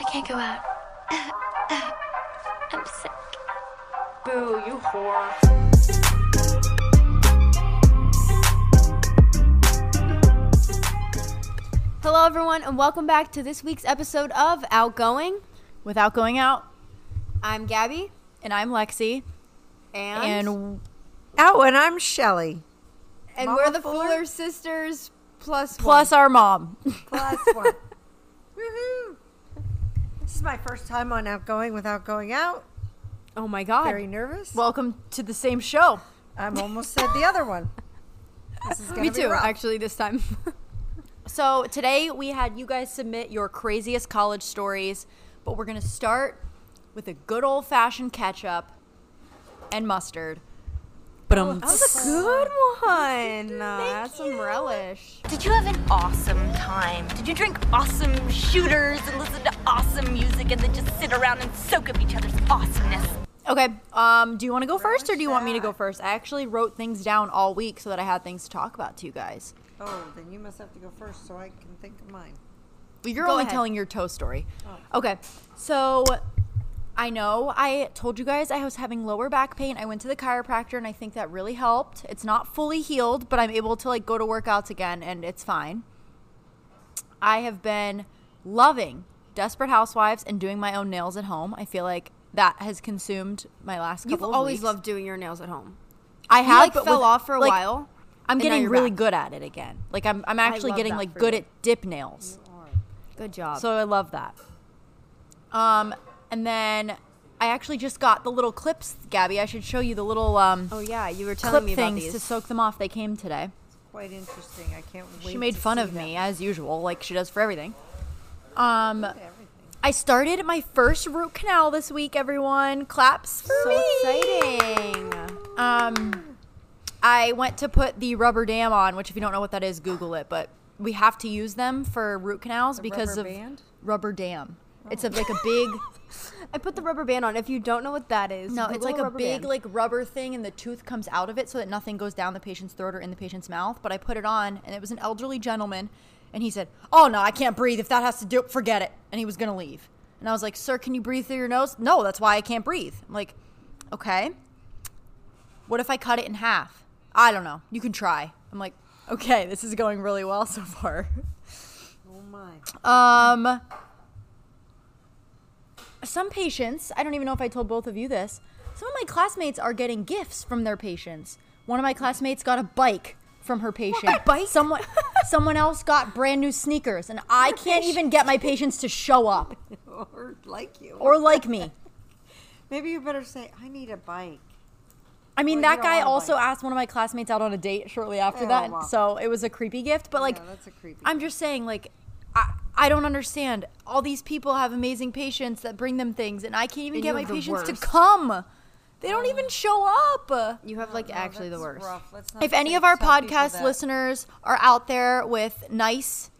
I can't go out. I'm sick. Boo, you whore. Hello, everyone, and welcome back to this week's episode of Outgoing. Without going out, I'm Gabby, and I'm Lexi, and and Oh, and I'm Shelly. and Mama we're the Fuller? Fuller sisters plus plus our mom. Plus one. Woohoo! My first time on Outgoing without going out. Oh my God! Very nervous. Welcome to the same show. I'm almost said the other one. This is Me too. rough. Actually, this time. So today we had you guys submit your craziest college stories, but we're gonna start with a good old fashioned ketchup and mustard. But um, that was a good one. Uh, that's some relish. Did you have an awesome time? Did you drink awesome shooters and listen to awesome music and then just sit around and soak up each other's awesomeness? okay. Um, do you want to go first, or do you want me to go first? I actually wrote things down all week so that I had things to talk about to you guys. Oh, then you must have to go first so I can think of mine. Well, You're Go only ahead. telling your toe story. Okay. So I know I told you guys I was having lower back pain. I went to the chiropractor and I think that really helped. It's not fully healed, but I'm able to like go to workouts again and it's fine. I have been loving Desperate Housewives and doing my own nails at home. I feel like that has consumed my last couple You've always weeks. loved doing your nails at home. I You have like but fell with- off for a like, while. I'm getting really back. good at it again. Like I'm I'm actually getting like good you. at dip nails. Good job. So I love that. Um, and then I actually just got the little clips, Gabby. I should show you the little um oh yeah, you were telling clip me about things these. to soak them off. They came today. Quite interesting. I can't wait. She made to fun see of that. me as usual, like she does for everything. Um, Everything. I started my first root canal this week. Everyone, claps for so me. exciting. Um, I went to put the rubber dam on, which if you don't know what that is, Google it. But we have to use them for root canals because rubber of band? rubber dam. It's a, like a big. I put the rubber band on. If you don't know what that is, No, it's like a big band. like rubber thing, and the tooth comes out of it so that nothing goes down the patient's throat or in the patient's mouth. But I put it on, and it was an elderly gentleman, and he said, "Oh no, I can't breathe. If that has to do forget it." And he was gonna leave, and I was like, "Sir, can you breathe through your nose?" No, that's why I can't breathe. I'm like, "Okay." What if I cut it in half? I don't know. You can try. I'm like, "Okay, this is going really well so far." Oh my. Um, some patients, I don't even know if I told both of you this. Some of my classmates are getting gifts from their patients. One of my classmates got a bike from her patient. bike? Someone, someone else got brand new sneakers, and I can't even get my patients to show up Or like you. or like me. maybe you better say, I need a bike. I mean, Well, that guy also asked one of my classmates out on a date shortly after Oh, that, wow. so it was a creepy gift. But like, Yeah, that's a creepy I'm just saying, like, I, I don't understand. All these people have amazing patients that bring them things, and I can't even And get my have the patients to come. They don't even show up. you have like oh, No, actually the worst. rough. Let's not If any of our podcast listeners are out there with nice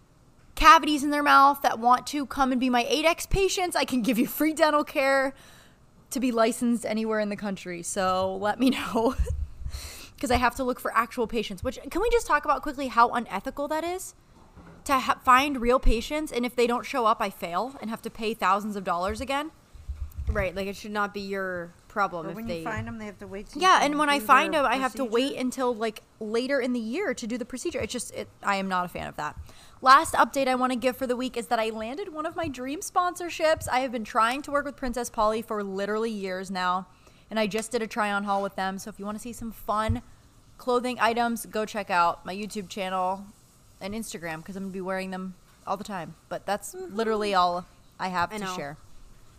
cavities in their mouth that want to come and be my 8X patients, I can give you free dental care to be licensed anywhere in the country. So let me know. Because I have to look for actual patients. Which, can we just talk about quickly how unethical that is? To ha- find real patients, and if they don't show up, I fail and have to pay thousands of dollars again. Right, like it should not be your problem Or if when they. you find them, they have to wait. till Yeah, and when I find their them, I have to wait until like later in the year to do the procedure. It's just, it, I am not a fan of that. Last update I want to give for the week is that I landed one of my dream sponsorships. I have been trying to work with Princess Polly for literally years now, and I just did a try on haul with them. So if you want to see some fun clothing items, go check out my YouTube channel and Instagram because I'm gonna be wearing them all the time. But that's mm-hmm. literally all I have I to know. share.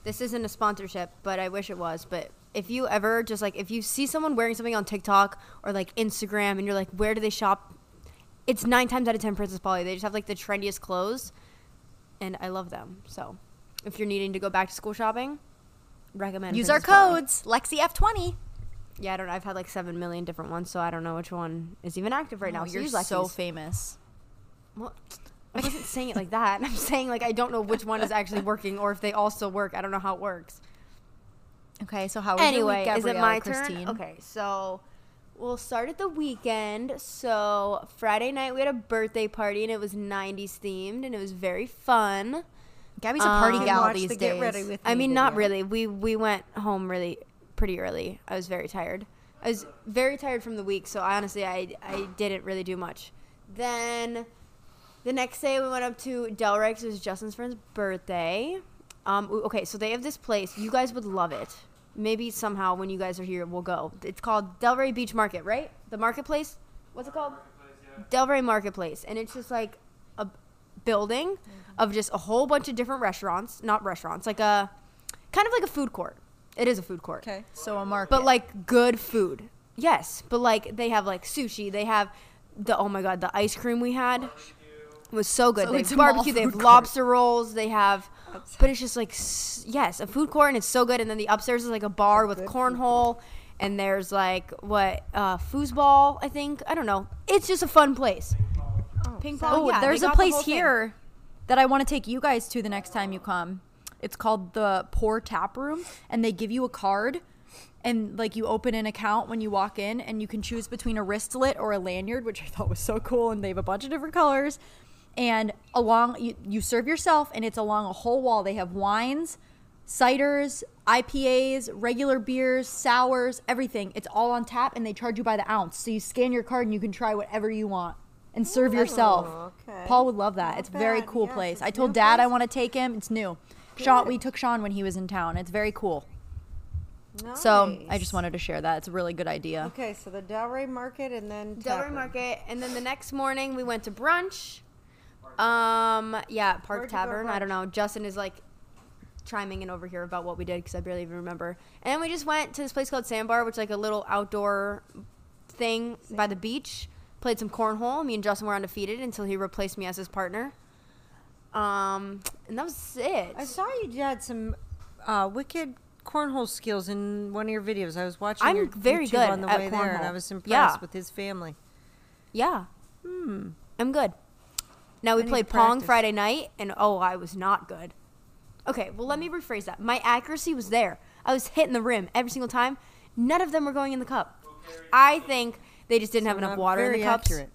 This isn't a sponsorship, but I wish it was. But if you ever just like if you see someone wearing something on TikTok or like Instagram and you're like, where do they shop? It's nine times out of ten Princess Polly. They just have like the trendiest clothes, and I love them. So if you're needing to go back to school shopping, recommend. Use our Princess Polly. codes Lexi F20. Yeah, I don't know. I've had like seven million different ones, so I don't know which one is even active right oh, now. Oh, So you're so famous. Well, I wasn't saying it like that. I'm saying like I don't know which one is actually working or if they all still work. I don't know how it works. Okay, so how was your anyway, week, is it my Christine? turn? Okay, so we'll start at the weekend. So Friday night we had a birthday party and it was 90s themed and it was very fun. Gabby's a party Um, gal Watch these the days. Get Ready with I Me mean, not really. We we went home really pretty early. I was very tired. I was very tired from the week, so I honestly I I didn't really do much. Then the next day we went up to Delray 'cause it was Justin's friend's birthday. Um, okay, so they have this place. You guys would love it. Maybe somehow when you guys are here, we'll go. It's called Delray Beach Market, right? The marketplace. What's it called? Delray Marketplace, and it's just like a building of just a whole bunch of different restaurants. Not restaurants, like a kind of like a food court. It is a food court Okay. So a market. but like good food. Yes, but like they have like sushi. They have the oh my god, the ice cream we had was so good. So they have barbecue. They have court. lobster rolls. They have, but it's just like yes, a food court and it's so good. And then the upstairs is like a bar with cornhole. And there's like what uh, foosball, I think. I don't know. It's just a fun place. Ping pong. Oh, yeah, there's a got the place thing. here that I want to take you guys to the next time you come. It's called the Pour Tap Room, and they give you a card, and like you open an account when you walk in, and you can choose between a wristlet or a lanyard, which I thought was so cool. And they have a bunch of different colors, and along you, you serve yourself, and it's along a whole wall. They have wines, ciders, IPAs, regular beers, sours, everything. It's all on tap, and they charge you by the ounce. So you scan your card, and you can try whatever you want and serve yourself. okay. Paul would love that. Not it's a very cool Yes, place. i told new Dad I want to take him. It's new. Sean, we took Sean when he was in town. It's very cool. So I just wanted to share that. It's a really good idea. Okay, so the Delray Market and then Delray Market, and then the next morning we went to brunch. Um, yeah, Park Where'd Tavern. I don't know. Justin is like chiming in over here about what we did because I barely even remember. And then we just went to this place called Sandbar, which is like a little outdoor thing by the beach. Played some cornhole. Me and Justin were undefeated until he replaced me as his partner. Um, and that was it. I saw you had some uh, wicked cornhole skills in one of your videos. I was watching I'm your very YouTube good on the at way there, and I was impressed Yeah. with his family. Yeah. Hmm. I'm good. Now we I played Pong practice. Friday night, and oh, I was not good. Okay, well, let me rephrase that. My accuracy was there. I was hitting the rim every single time. None of them were going in the cup. I think they just didn't have enough water in the cups. accurate.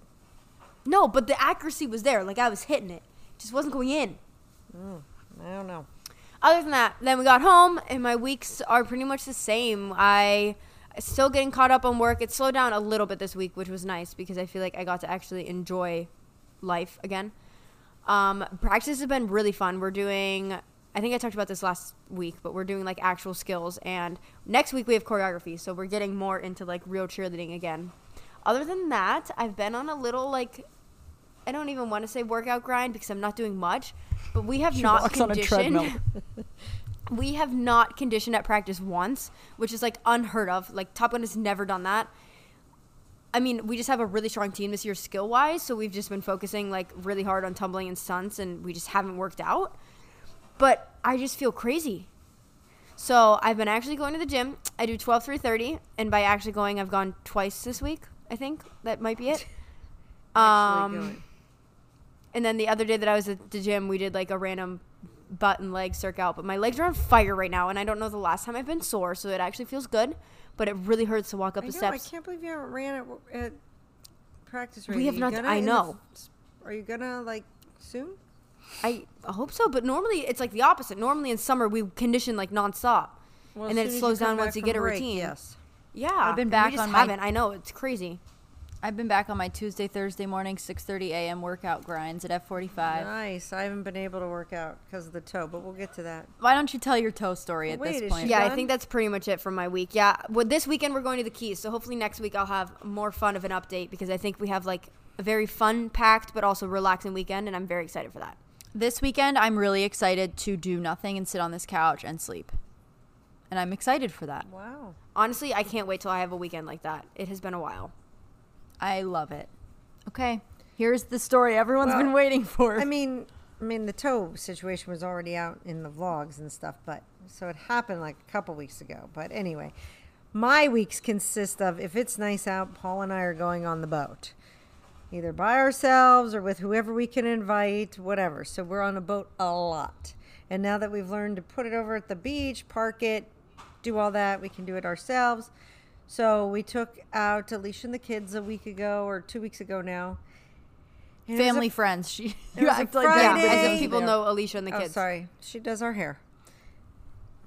No, but the accuracy was there. Like I was hitting it, just wasn't going in. Hmm, I don't know. Other than that, then we got home, and my weeks are pretty much the same. I still getting caught up on work. It slowed down a little bit this week, which was nice because I feel like I got to actually enjoy life again. Um, practice has been really fun. We're doing, I think I talked about this last week, but we're doing like actual skills. And next week we have choreography, so we're getting more into like real cheerleading again. Other than that, I've been on a little like, I don't even want to say workout grind because I'm not doing much, but we have not on a conditioned. we have not conditioned at practice once, which is like unheard of. Like Top Gun has never done that. I mean, we just have a really strong team this year skill wise, so we've just been focusing like really hard on tumbling and stunts, and we just haven't worked out. But I just feel crazy. So I've been actually going to the gym. I do 12 through 30, and by actually going, I've gone twice this week. I think that might be it. Um, and then the other day that I was at the gym, we did like a random butt and leg circ out. But my legs are on fire right now, and I don't know the last time I've been sore, so it actually feels good. But it really hurts to walk up I the know. I can't believe you haven't ran at, at practice. Right? We have not- gonna I in the know. Are you gonna like soon? I hope so, but normally it's like the opposite. Normally in summer we condition like nonstop, Well, and then it slows down once you get a break, routine. Yes. Yeah, I've been back we just on my- haven't. I know it's crazy. I've been back on my Tuesday, Thursday morning, 6:30 a.m. workout grinds at F45. Nice. I haven't been able to work out because of the toe, but we'll get to that. Why don't you tell your toe story at Wait, this point? she- Yeah, I think that's pretty much it for my week. Yeah, well, this weekend we're going to the Keys, so hopefully next week I'll have more fun of an update because I think we have like a very fun packed but also relaxing weekend, and I'm very excited for that. This weekend, I'm really excited to do nothing and sit on this couch and sleep. And I'm excited for that. Wow. Honestly, I can't wait till I have a weekend like that. It has been a while. I love it. Okay, here's the story everyone's Well, been waiting for. I mean, I mean, the toe situation was already out in the vlogs and stuff, but so it happened like a couple weeks ago. But anyway, my weeks consist of if it's nice out, Paul and I are going on the boat, either by ourselves or with whoever we can invite, whatever. So we're on a boat a lot. And now that we've learned to put it over at the beach, park it, do all that, we can do it ourselves. So we took out Alicia and the kids a week ago or two weeks ago now. And was a Family friends. She you act like Yeah, as if people know Alicia and the Oh, kids. sorry. She does our hair.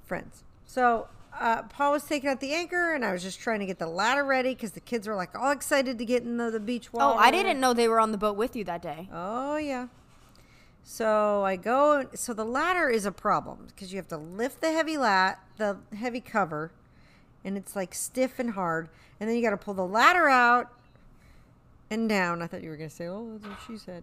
Friends. So uh, Paul was taking out the anchor, and I was just trying to get the ladder ready because the kids were like all excited to get in the, the beach water. Oh, I didn't know they were on the boat with you that day. Oh yeah. So I go. So the ladder is a problem because you have to lift the heavy lat, the heavy cover, and it's like stiff and hard, and then you got to pull the ladder out and down. I thought you were gonna say, "Oh, that's what she said."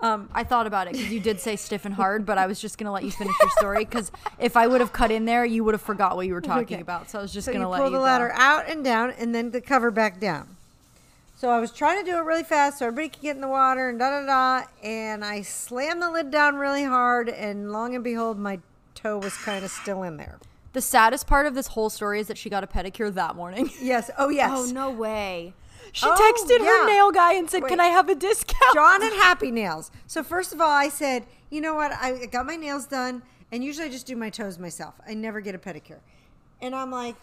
Um, I thought about it because you did say stiff and hard, but I was just gonna let you finish your story because if I would have cut in there, you would have forgot what you were talking Okay. about. So I was just so gonna you let pull you the go. ladder out and down, and then the cover back down. So I was trying to do it really fast so everybody could get in the water and da da da. And I slammed the lid down really hard, and long and behold, my toe was kind of still in there. The saddest part of this whole story is that she got a pedicure that morning. Yes. Oh yes. Oh no way. She Oh, texted her nail guy and said, Wait. "Can I have a discount?" John and Happy Nails. So first of all, I said, you know what? I got my nails done, and usually I just do my toes myself. I never get a pedicure. And I'm like,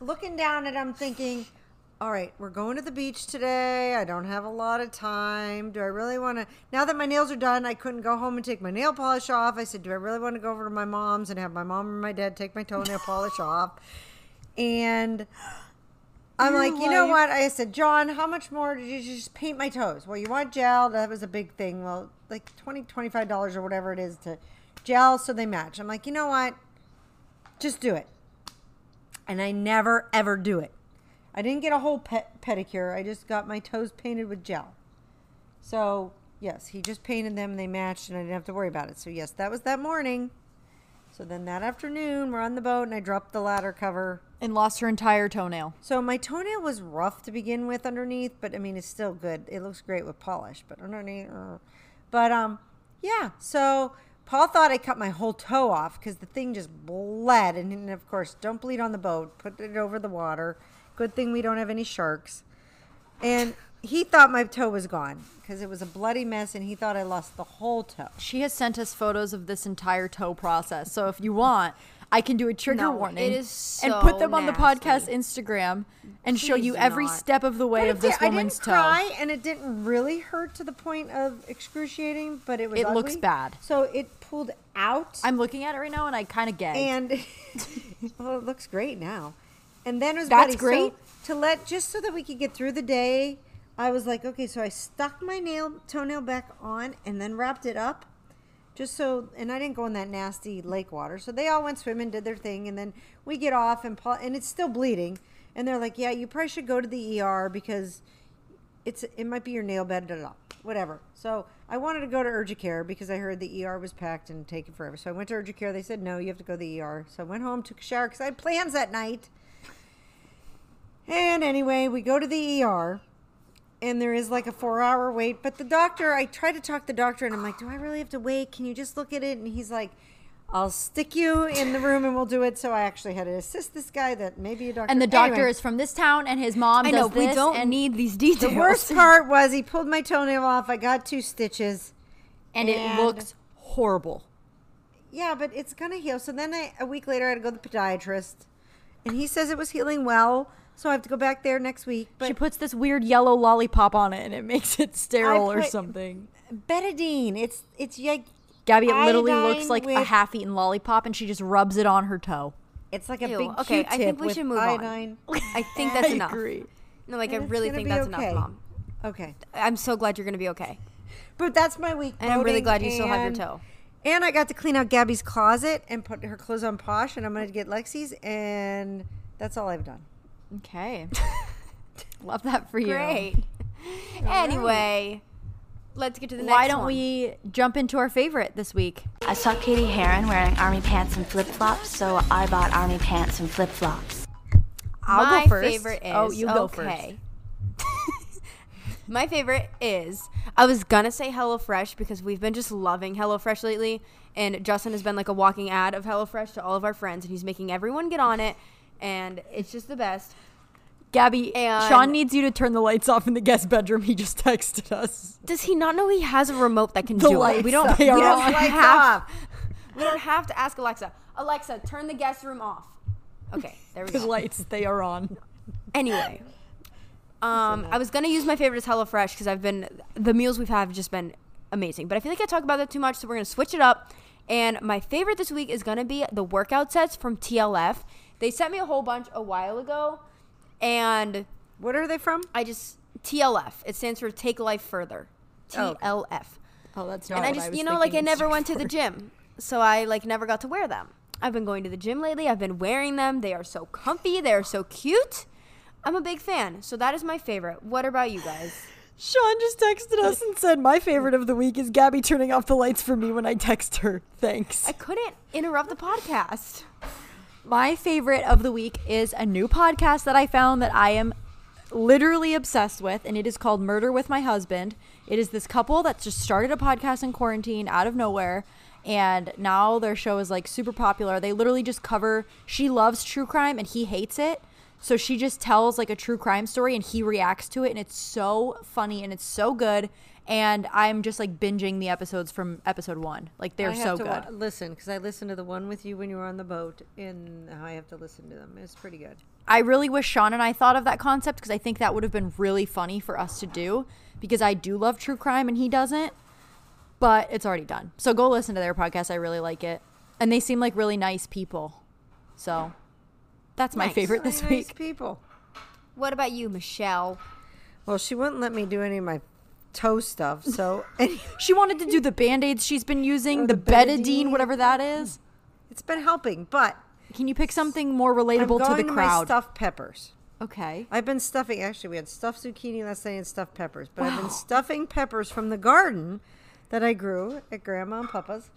looking down at, I'm thinking, all right, we're going to the beach today. I don't have a lot of time. Do I really want to? Now that my nails are done, I couldn't go home and take my nail polish off. I said, do I really want to go over to my mom's and have my mom and my dad take my toenail polish off? And I'm like, you know what? I said, John, how much more did you just paint my toes? Well, you want gel. That was a big thing. Well, like $20, $25 or whatever it is to gel so they match. I'm like, you know what? Just do it. And I never, ever do it. I didn't get a whole pedicure. I just got my toes painted with gel. So, yes, he just painted them and they matched and I didn't have to worry about it. So, yes, that was that morning. So then that afternoon, we're on the boat and I dropped the ladder cover and lost her entire toenail. so my toenail was rough to begin with underneath, but I mean it's still good. It looks great with polish, but underneath, uh. but um, yeah. So Paul thought I cut my whole toe off because the thing just bled, and, then, of course, don't bleed on the boat. Put it over the water. Good thing we don't have any sharks. And he thought my toe was gone because it was a bloody mess, and he thought I lost the whole toe. She has sent us photos of this entire toe process. So if you want, I can do a trigger No, warning it is and put so them on the podcast Instagram and show you every not. step of the way But of it this did- woman's I didn't cry, and it didn't really hurt to the point of excruciating, but it was. It looks bad. So it pulled out, I'm looking at it right now and I kind of get. and well, it looks great now. And then it was That's great. So to let just so that we could get through the day, I was like, okay, so I stuck my nail toenail back on and then wrapped it up. Just so, and I didn't go in that nasty lake water. So they all went swimming, did their thing, and then we get off, and Paul, and it's still bleeding. And they're like, "Yeah, you probably should go to the ER because it's it might be your nail bed, da, da, whatever." So I wanted to go to Urgicare because I heard the ER was packed and taking forever. So I went to Urgicare. They said no, you have to go to the ER. So I went home, took a shower because I had plans that night. And anyway, we go to the ER and there is like a four hour wait. But the doctor, I tried to talk the doctor and I'm like, do I really have to wait? Can you just look at it? And he's like, I'll stick you in the room and we'll do it. So I actually had to assist this guy that maybe a doctor. and the doctor Anyway, is from this town and his mom I does know we don't and, need these details. The worst part was he pulled my toenail off. I got two stitches. and it and- looks horrible. Yeah, but it's gonna heal. So then I, a week later, I had to go to the podiatrist, and he says it was healing well. So I have to go back there next week. But she puts this weird yellow lollipop on it and it makes it sterile or something. betadine, it's it's like Gabby, it literally looks like a half-eaten lollipop, and she just rubs it on her toe. it's like a Ew, big okay, Q-tip I think we should move iodine. on. I think that's I enough. agree. No, like I And it's really think that's okay. enough, mom. Okay, I'm so glad you're gonna be okay, but that's my week. and I'm really glad you still have your toe. And I got to clean out Gabby's closet and put her clothes on Posh, and I'm gonna get Lexi's, and that's all I've done. Okay. Love that for you. Great. Anyway, let's get to the next Why don't one. we jump into our favorite this week? I saw Katie Heron wearing army pants and flip flops, so I bought army pants and flip flops. I'll My go first. favorite oh, is oh, you go okay. My favorite is I was gonna say HelloFresh because we've been just loving HelloFresh lately, and Justin has been like a walking ad of HelloFresh to all of our friends, and he's making everyone get on it, and it's just the best. Gabby, And- Sean needs you to turn the lights off in the guest bedroom. He just texted us. Does he not know he has a remote that can The do it? We don't. we don't on. Have. We don't have to ask Alexa. Alexa, turn the guest room off. Okay, there we go. The lights, they are on. Anyway, um, I was gonna use my favorite as HelloFresh because I've been the meals we've had have just been amazing. But I feel like I talk about that too much, so we're gonna switch it up. And my favorite this week is gonna be the workout sets from TLF. They sent me a whole bunch a while ago, and What are they from? I just TLF. It stands for Take Life Further. Oh, okay. TLF. Oh, that's not. and I just, you know, like I never went to the gym, so I like never got to wear them. I've been going to the gym lately. I've been wearing them. They are so comfy. They are so cute. I'm a big fan. So that is my favorite. What about you guys? Sean just texted us and said, My favorite of the week is Gabby turning off the lights for me when I text her. Thanks. I couldn't interrupt the podcast. My favorite of the week is a new podcast that I found that I am literally obsessed with, and it is called Murder with My Husband. It is this couple that just started a podcast in quarantine out of nowhere, and now their show is like super popular. They literally just cover, she loves true crime and he hates it. So she just tells like a true crime story and he reacts to it, and it's so funny and it's so good. And I'm just like binging the episodes from episode one. Like they're I have so to good. wa- listen, because I listened to the one with you when you were on the boat, and I have to listen to them. It's pretty good. I really wish Sean and I thought of that concept because I think that would have been really funny for us to do because I do love true crime and he doesn't. But it's already done. So go listen to their podcast. I really like it. And they seem like really nice people. So that's my Nice. favorite this Very nice people. What about you, Michelle? Well, she wouldn't let me do any of my toe stuff, so She wanted to do the band aids she's been using, the, the betadine, betadine. whatever that is. it's been helping. But Can you pick something more I'm relatable going to the my crowd? stuffed peppers. Okay. I've been stuffing. Actually, we had stuffed zucchini last night and stuffed peppers. But I've been stuffing peppers from the garden that I grew at Grandma and Papa's,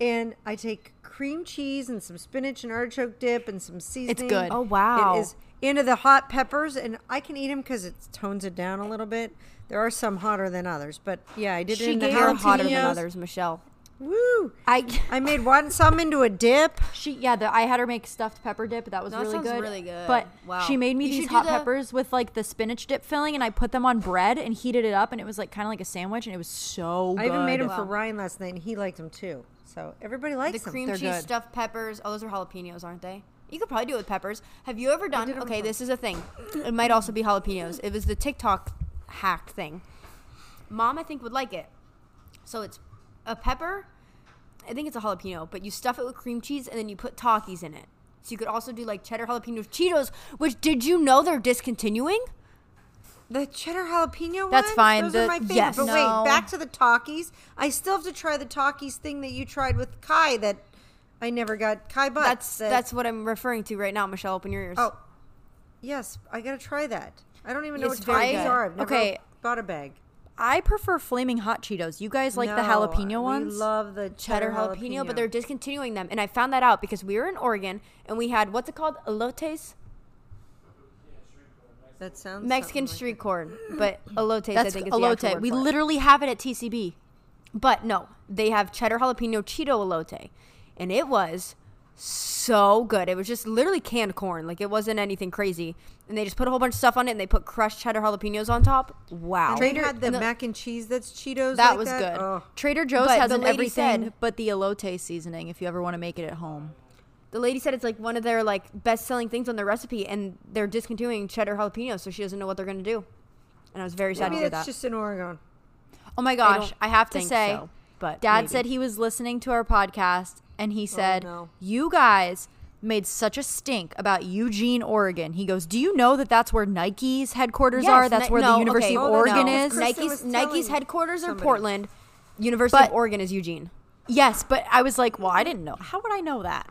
and I take cream cheese and some spinach and artichoke dip and some seasoning. It's good. Oh, wow. It is into the hot peppers, and I can eat them because it tones it down a little bit. There are some hotter than others, but yeah, I did it She in the gave her hotter than others, Michelle. Woo! I I made one some into a dip. She yeah, the, I had her make stuffed pepper dip. That was That really good. really good. But Wow. she made me You these hot the- peppers with like the spinach dip filling, and I put them on bread and heated it up, and it was like kind of like a sandwich, and it was so. Good. I even made good. them for Ryan last night, and he liked them too. So everybody likes The them. cream They're cheese good. stuffed peppers. Oh, those are jalapenos, aren't they? You could probably do it with peppers. Have you ever done? it Okay, this is a thing. It might also be jalapenos. It was the TikTok hack thing. Mom, I think would like it. So it's a pepper. I think it's a jalapeno, but you stuff it with cream cheese and then you put Takis in it. So you could also do like cheddar jalapeno Cheetos, which did you know they're discontinuing? The cheddar jalapeno That's ones? fine. Those The- are my favorite. yes. but No. wait, back to the Takis. I still have to try the Takis thing that you tried with Kai that I never got. Kai Butts. That's that- that's what I'm referring to right now, Michelle. Open your ears. Oh, yes. I gotta try that. I don't even know It's what very Takis are. I've never Okay. bought a bag. I prefer flaming hot Cheetos. You guys like the jalapeno ones? We love the cheddar jalapeno, but they're discontinuing them. And I found that out because we were in Oregon and we had what's it called? Elotes? that sounds Mexican something street corn. But elotes, I That's think is the actual elote. word We for it. literally have it at TCB. But no, they have cheddar jalapeno Cheeto elote. And it was so good. It was just literally canned corn. Like it wasn't anything crazy. And they just put a whole bunch of stuff on it and they put crushed cheddar jalapenos on top. Wow. Trader They had the, the- mac and cheese that's Cheetos. That like was good. Oh. Trader Joe's But has the an lady everything said- but the elote seasoning if you ever want to make it at home. The lady said it's like one of their like best selling things on their recipe and they're discontinuing cheddar jalapeno, so she doesn't know what they're gonna do. And I was very sad Maybe to hear that's that. just in Oregon. Oh my gosh, don't I, have to say, so, but Dad maybe. said he was listening to our podcast and he oh, said, no. "You guys made such a stink about Eugene, Oregon." He goes, "Do you know that that's where Nike's headquarters Yes, are? That's Ni- where no, the University okay. of Oh, Oregon no. is." Nike's Nike's telling headquarters are somebody. Portland. University But- of Oregon is Eugene. Yes, but I was like, "Well, I didn't know. How would I know that?"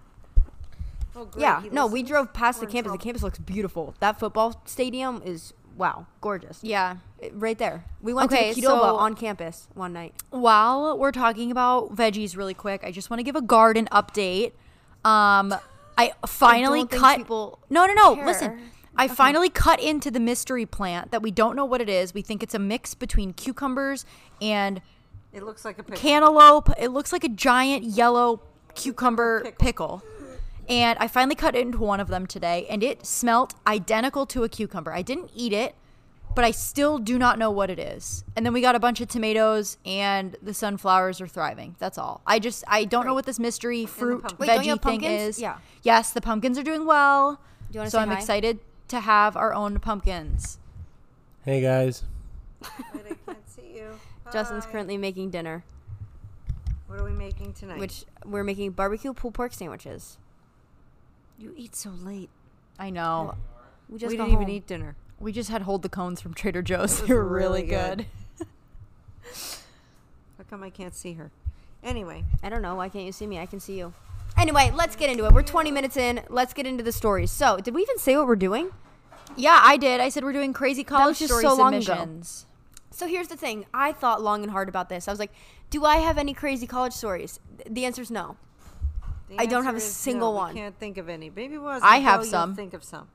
Oh, great. Yeah, He no, we drove past the We're in campus. The campus looks beautiful. That football stadium is wow, gorgeous. Yeah. It- right there. We went Okay, to Qdoba so- on campus one night. While we're talking about veggies really quick, I just want to give a garden update. Um I finally don't cut people No, no, no. care. Listen. I finally cut into the mystery plant that we don't know what it is. We think it's a mix between cucumbers and It looks like a pickle. cantaloupe. It looks like a giant yellow cucumber pickle. And I finally cut into one of them today, and it smelt identical to a cucumber. I didn't eat it, but I still do not know what it is. And then we got a bunch of tomatoes, and the sunflowers are thriving. That's all. I just I don't know what this mystery fruit pumpkin. Wait, don't you veggie have thing pumpkins? is. Yeah. Yes, the pumpkins are doing well. Do you wanna so say I'm hi? excited to have our own pumpkins. Hey guys. Wait, I can't see you. Justin's Hi. currently making dinner, What are we making tonight? which we're making barbecue pulled pork sandwiches. You eat so late. I know. We just we didn't even eat dinner. We just had hold the cones from Trader Joe's. They were were really really good. good. How come I can't see her? Anyway, I don't know. Why can't you see me? I can see you. Anyway, let's get into it. We're 20 minutes in. Let's get into the stories. So, did we even say what we're doing? Yeah, I did. I said we're doing crazy college was just story so long ago. submissions. So here's the thing. I thought long and hard about this. I was like, do I have any crazy college stories? The answer is no. The I don't have a single no, one. Can't think of any. Maybe was I have some. Think of some.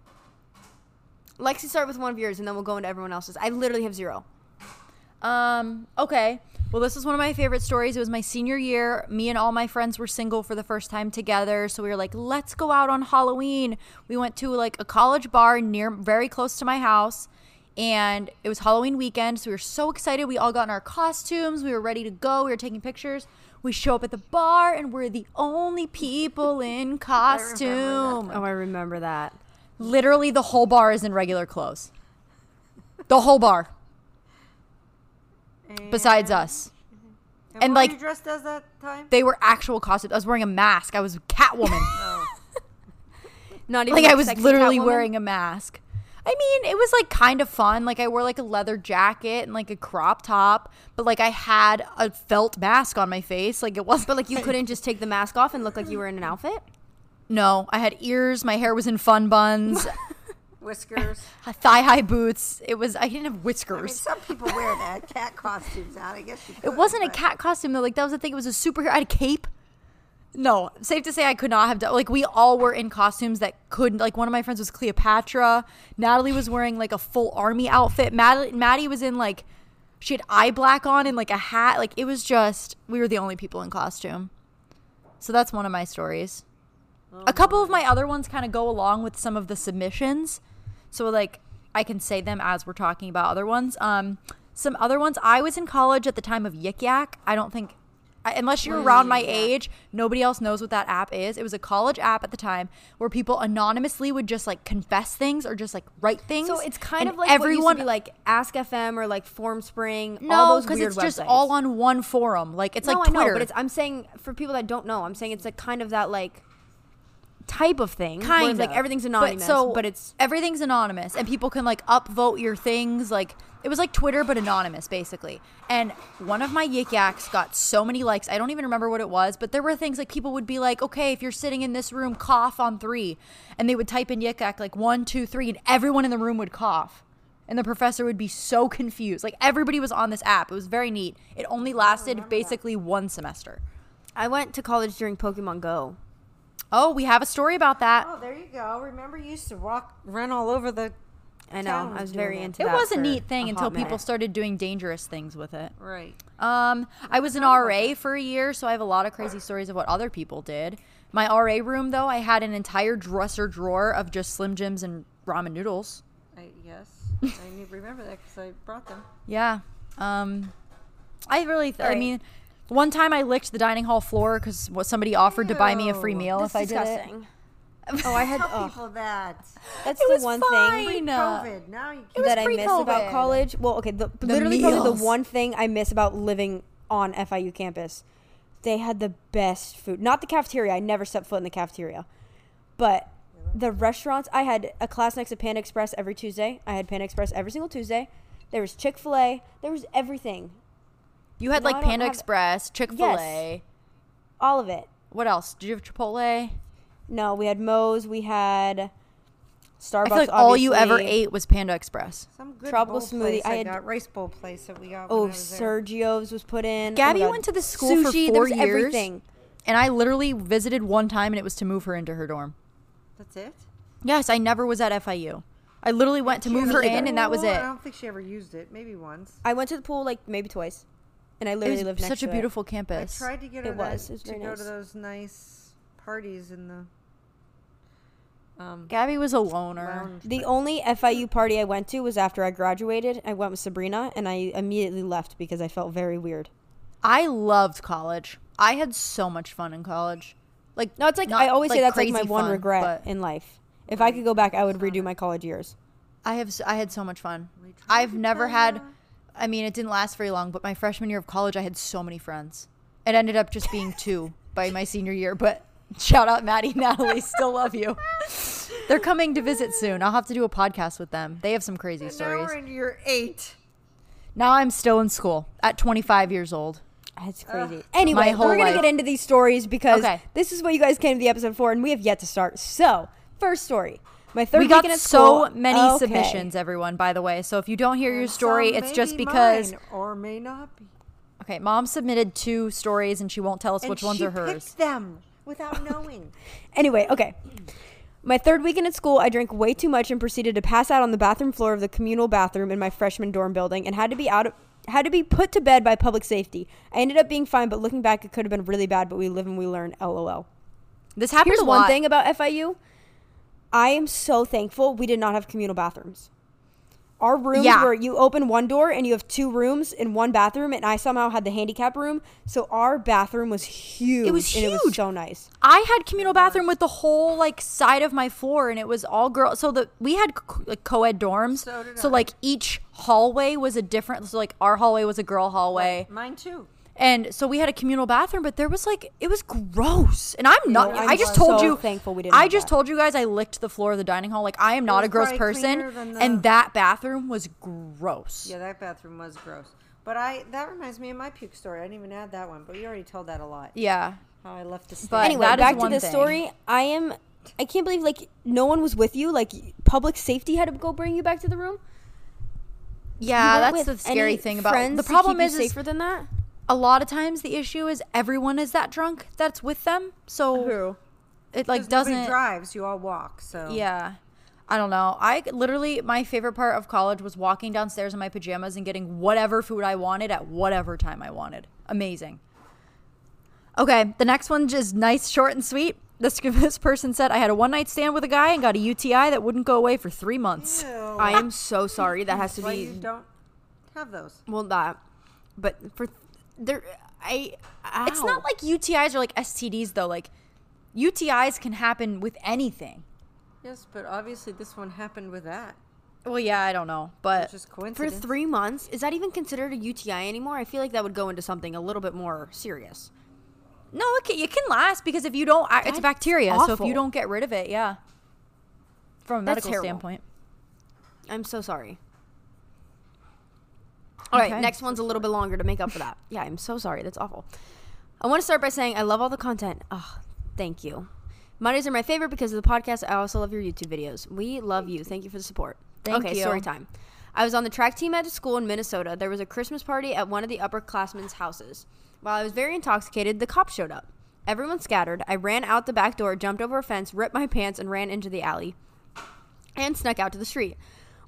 Lexi, start with one of yours, and then we'll go into everyone else's. I literally have zero. Um, okay. Well, this is one of my favorite stories. It was my senior year. Me and all my friends were single for the first time together. So we were like, let's go out on Halloween. We went to like a college bar near, very close to my house. And it was Halloween weekend. So we were so excited. We all got in our costumes. We were ready to go. We were taking pictures. We show up at the bar and we're the only people in costume. Oh, I remember that. Literally, the whole bar is in regular clothes. The whole bar, besides us. And, And, like- you dressed as that time? They were actual costumes. I was wearing a mask. I was Catwoman. Not oh. even like I was literally Catwoman? wearing a mask. I mean, it was like kind of fun. Like I wore like a leather jacket and like a crop top, but like I had a felt mask on my face. Like it wasn't But like you couldn't just take the mask off and look like you were in an outfit. No, I had ears. My hair was in fun buns. Whiskers. Thigh high boots. It was. I didn't have I mean, whiskers. some people wear that cat costumes out. I guess you It wasn't a cat costume though. Like that was the thing. It was a superhero. I had a cape. No, safe to say I could not have done. Like we all were in costumes that couldn't. Like one of my friends was Cleopatra. Natalie was wearing like a full army outfit. Maddie, Maddie was in like she had eye black on and like a hat. Like it was just we were the only people in costume. So that's one of my stories. a couple of my other ones kind of go along with some of the submissions. So like I can say them as we're talking about other ones. Um, some other ones. I was in college at the time of Yik Yak. I don't think, I- unless you're around my age, nobody else knows what that app is. It was a college app at the time where people anonymously would just like confess things or just like write things. So it's kind of like everyone what used to be like Ask FM or like Formspring. all no, because it's just all on one forum. Like it's no, like I Twitter. know, but it's I'm saying for people that don't know, I'm saying it's like kind of that like type of thing. kind it's like of. everything's But anonymous, so but it's everything's anonymous, and people can like upvote your things. Like it was like Twitter, but anonymous, basically. And one of my yik yaks got so many likes. I don't even remember what it was, but there were things like people would be like, "Okay, if you're sitting in this room, cough on three. and they would type in yik yak like one, two, three, and everyone in the room would cough. And the professor would be so confused. Like everybody was on this app. It was very neat. It only lasted oh, basically one semester. I went to college during Pokemon Go. Oh, we have a story about that. Oh, there you go. Remember, you used to walk, run all over the. I know. Town I was very into It that. was a neat thing a until people minute. started doing dangerous things with it. Right. Um, I was an RA for a year, so I have a lot of crazy stories of what other people did. My RA room, though, I had an entire dresser drawer of just Slim Jims and ramen noodles. I, yes. I need- to remember that because I brought them. Yeah. Um, I really, th- I mean, one time I licked the dining hall floor because what somebody offered to buy me a free meal if I did it. Disgusting. oh, I had. Tell Oh, people that. that's It the was one fine. thing COVID. Now you can. was that I miss about college. Well, okay, the, literally probably meals. the one thing I miss about living on FIU campus. They had the best food. Not the cafeteria. I never stepped foot in the cafeteria. But the restaurants, I had a class next to Panda Express every Tuesday. I had Panda Express every single Tuesday. There was Chick fil A. There was everything. You had No, I like don't Panda Express, Chick fil A. All of it. What else? Did you have Chipotle? No, we had Moe's. We had Starbucks. I feel like all you ever obviously. ate was Panda Express. Some good Tropical bowl smoothie. Place I I, had- got rice bowl place that we got. Oh, when I oh, was there. Sergio's was put in. Oh Gabby oh my God. went to the school for Sushi, there four was years. Everything. And I literally visited one time and it was to move her into her dorm. That's it. Yes, I never was at FIU. I literally went to She move her a in, and that was it. I don't think she ever used it. Maybe once. I went to the pool like maybe twice, and I It literally lived was next such a to it. beautiful I campus. tried to get her It that- was. It was to very go nice. to those nice parties in the um, Gabby was a loner. lounge. The only FIU party I went to was after I graduated. I went with Sabrina, and I immediately left because I felt very weird. I loved college. I had so much fun in college. Like No, it's like not, I always say that's like my crazy one fun, regret but in life. If I could go back, I would redo my college years. I have I had so much fun. I've never had. I mean, it didn't last very long, but my freshman year of college, I had so many friends. It ended up just being two by my senior year. But shout out Maddie, Natalie, still love you. They're coming to visit soon. I'll have to do a podcast with them. They have some crazy Now stories. we're into your eight. Now I'm still in school at 25 years old. That's crazy. anyway, we're gonna life. get into these stories because Okay. this is what you guys came to the episode for, and we have yet to start. So, first story. My third we got so school- many Okay. submissions, everyone. By the way, so if you don't hear your story, some it's just because. mine, or may not be. Okay, mom submitted two stories and she won't tell us And which ones are hers. picked them without knowing. Anyway, okay. My third weekend at school, I drank way too much and proceeded to pass out on the bathroom floor of the communal bathroom in my freshman dorm building and had to be out of, had to be put to bed by public safety. I ended up being fine, but looking back, it could have been really bad. But we live and we learn. LOL. This happens Here's one thing about FIU. I am so thankful we did not have communal bathrooms. Our rooms Yeah. where you open one door and you have two rooms in one bathroom, and I somehow had the handicap room, so our bathroom was huge. was and it was huge. so nice. I had communal bathroom with the whole like side of my floor, and it was all girls. So the we had co- like co-ed dorms. So did so I. like each hallway was a different. So like our hallway was a girl hallway, Mine too. And so we had a communal bathroom. But there was like it was gross, and I'm not. I'm I just told you. thankful we didn't I just that. told you guys I licked the floor of the dining hall. Like I am not a gross person, the- and that bathroom was gross. Yeah, that bathroom was gross. But I that reminds me of my puke story. I didn't even add that one, but you already told that a lot. Yeah. How I left the state. But anyway, that is back to one this thing. story. I am. I can't believe like no one was with you. Like public safety had to go bring you back to the room. Yeah, that's the scary thing about friends the problem keep you is, is safer than that. A lot of times the issue is everyone is that drunk that's with them. So Who? it like doesn't drives. You all walk. So Yeah. I don't know. I literally my favorite part of college was walking downstairs in my pajamas and getting whatever food I wanted at whatever time I wanted. Amazing. Okay, the next one is nice, short, and sweet. This, this person said, I had a one night stand with a guy and got a UTI that wouldn't go away for three months. I am so sorry. That has to Why be you don't have those? well that, but for there, I. It's not like UTIs are like STDs, though. Like, UTIs can happen with anything. Yes, but obviously this one happened with that. Well, yeah, I don't know. But It's just for three months. Is that even considered a UTI anymore? I feel like that would go into something a little bit more serious. No, it can, it can last because if you don't, it's That's bacteria. So if you don't get rid of it, yeah. From a medical standpoint. I'm so sorry. All right, Okay. next one's a little bit longer to make up for that. Yeah, I'm so sorry. That's awful. I want to start by saying I love all the content. Oh, thank you. Mondays are my favorite because of the podcast. I also love your YouTube videos. We love you. Thank you for the support. Thank okay, you. story time. I was on the track team at a school in Minnesota. There was a Christmas party at one of the upperclassmen's houses. While I was very intoxicated, the cops showed up. Everyone scattered. I ran out the back door, jumped over a fence, ripped my pants, and ran into the alley and snuck out to the street.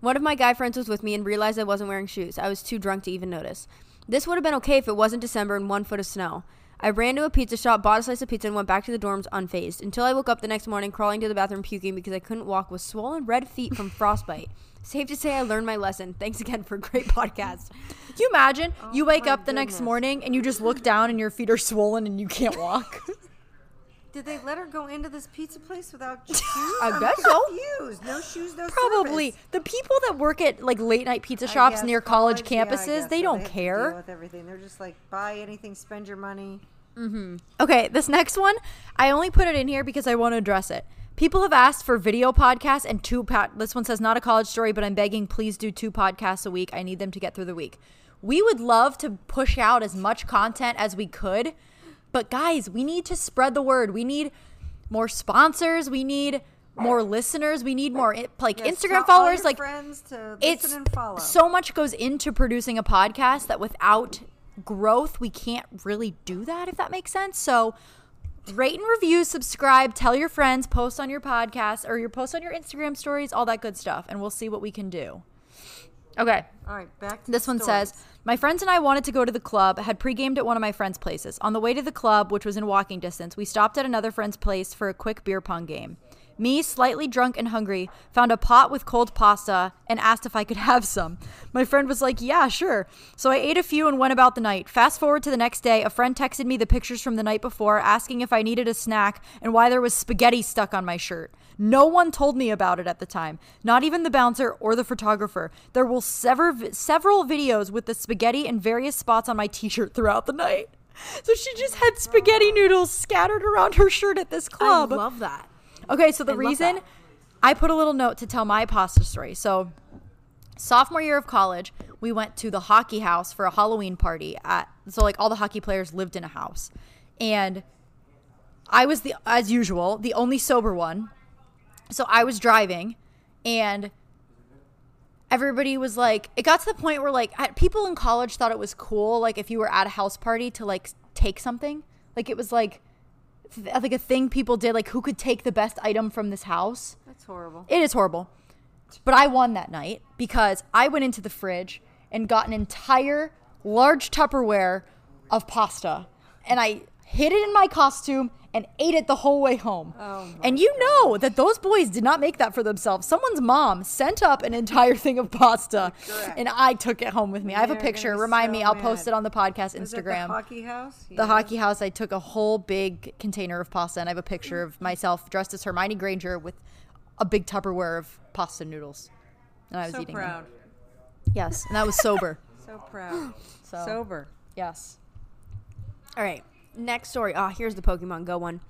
One of my guy friends was with me and realized I wasn't wearing shoes. I was too drunk to even notice. This would have been okay if it wasn't December and one foot of snow. I ran to a pizza shop, bought a slice of pizza, and went back to the dorms unfazed until I woke up the next morning crawling to the bathroom puking because I couldn't walk with swollen red feet from frostbite. Safe to say I learned my lesson. Thanks again for a great podcast. Can you imagine you oh wake up the next goodness. morning and you just look down and your feet are swollen and you can't walk? Did they let her go into this pizza place without shoes? I I'm guess so. confused. No shoes, no shoes. Probably. service. The people that work at like late night pizza I shops guess near college, yeah, I campuses, guess they so. don't have to care. deal with everything. They're just like buy anything, spend your money. Mm-hmm. Okay, this next one, I only put it in here because I want to address it. People have asked for video podcasts and two. Po- this one says not a college story, but I'm begging, please do two podcasts a week. I need them to get through the week. We would love to push out as much content as we could, but guys, we need to spread the word. We need more sponsors. We need more listeners. We need more like Yes, Instagram followers. Like friends to it's listen and follow. so much goes into producing a podcast that without growth we can't really do that if that makes sense so Rate and review, subscribe, tell your friends, post on your podcast or your post on your Instagram stories, all that good stuff, and we'll see what we can do. Okay. All right, back to This one stories. says, My friends and I wanted to go to the club, had pre-gamed at one of my friends' places. On the way to the club, which was in walking distance, we stopped at another friend's place for a quick beer pong game. Me, slightly drunk and hungry, found a pot with cold pasta and asked if I could have some. My friend was like, Yeah, sure. So I ate a few and went about the night. Fast forward to the next day, a friend texted me the pictures from the night before, asking if I needed a snack and why there was spaghetti stuck on my shirt. No one told me about it at the time, not even the bouncer or the photographer. There were several several videos with the spaghetti in various spots on my t-shirt throughout the night. So she just had spaghetti noodles scattered around her shirt at this club. I love that. Okay, so the love reason. I put a little note to tell my pasta story. So, sophomore year of college, we went to the hockey house for a Halloween party. At so like all the hockey players lived in a house, and I was the as usual the only sober one. So I was driving, and everybody was like, it got to the point where like people in college thought it was cool, like if you were at a house party to like take something, like it was like like a thing people did, like who could take the best item from this house. That's horrible. It is horrible. But I won that night because I went into the fridge and got an entire large Tupperware of pasta. And I hid it in my costume and ate it the whole way home. Oh and you know that those boys did not make that for themselves. Someone's mom sent up an entire thing of pasta and I took it home with me. I have a picture. Remind so me, I'll post it on the podcast Was Instagram the hockey house? the hockey house, I took a whole big container of pasta, and I have a picture of myself dressed as Hermione Granger with a big Tupperware of pasta noodles, and I was So eating proud. them. Yes, and that was sober. So proud. So- Sober. yes. All right. Next story. Ah, here's the Pokemon Go one.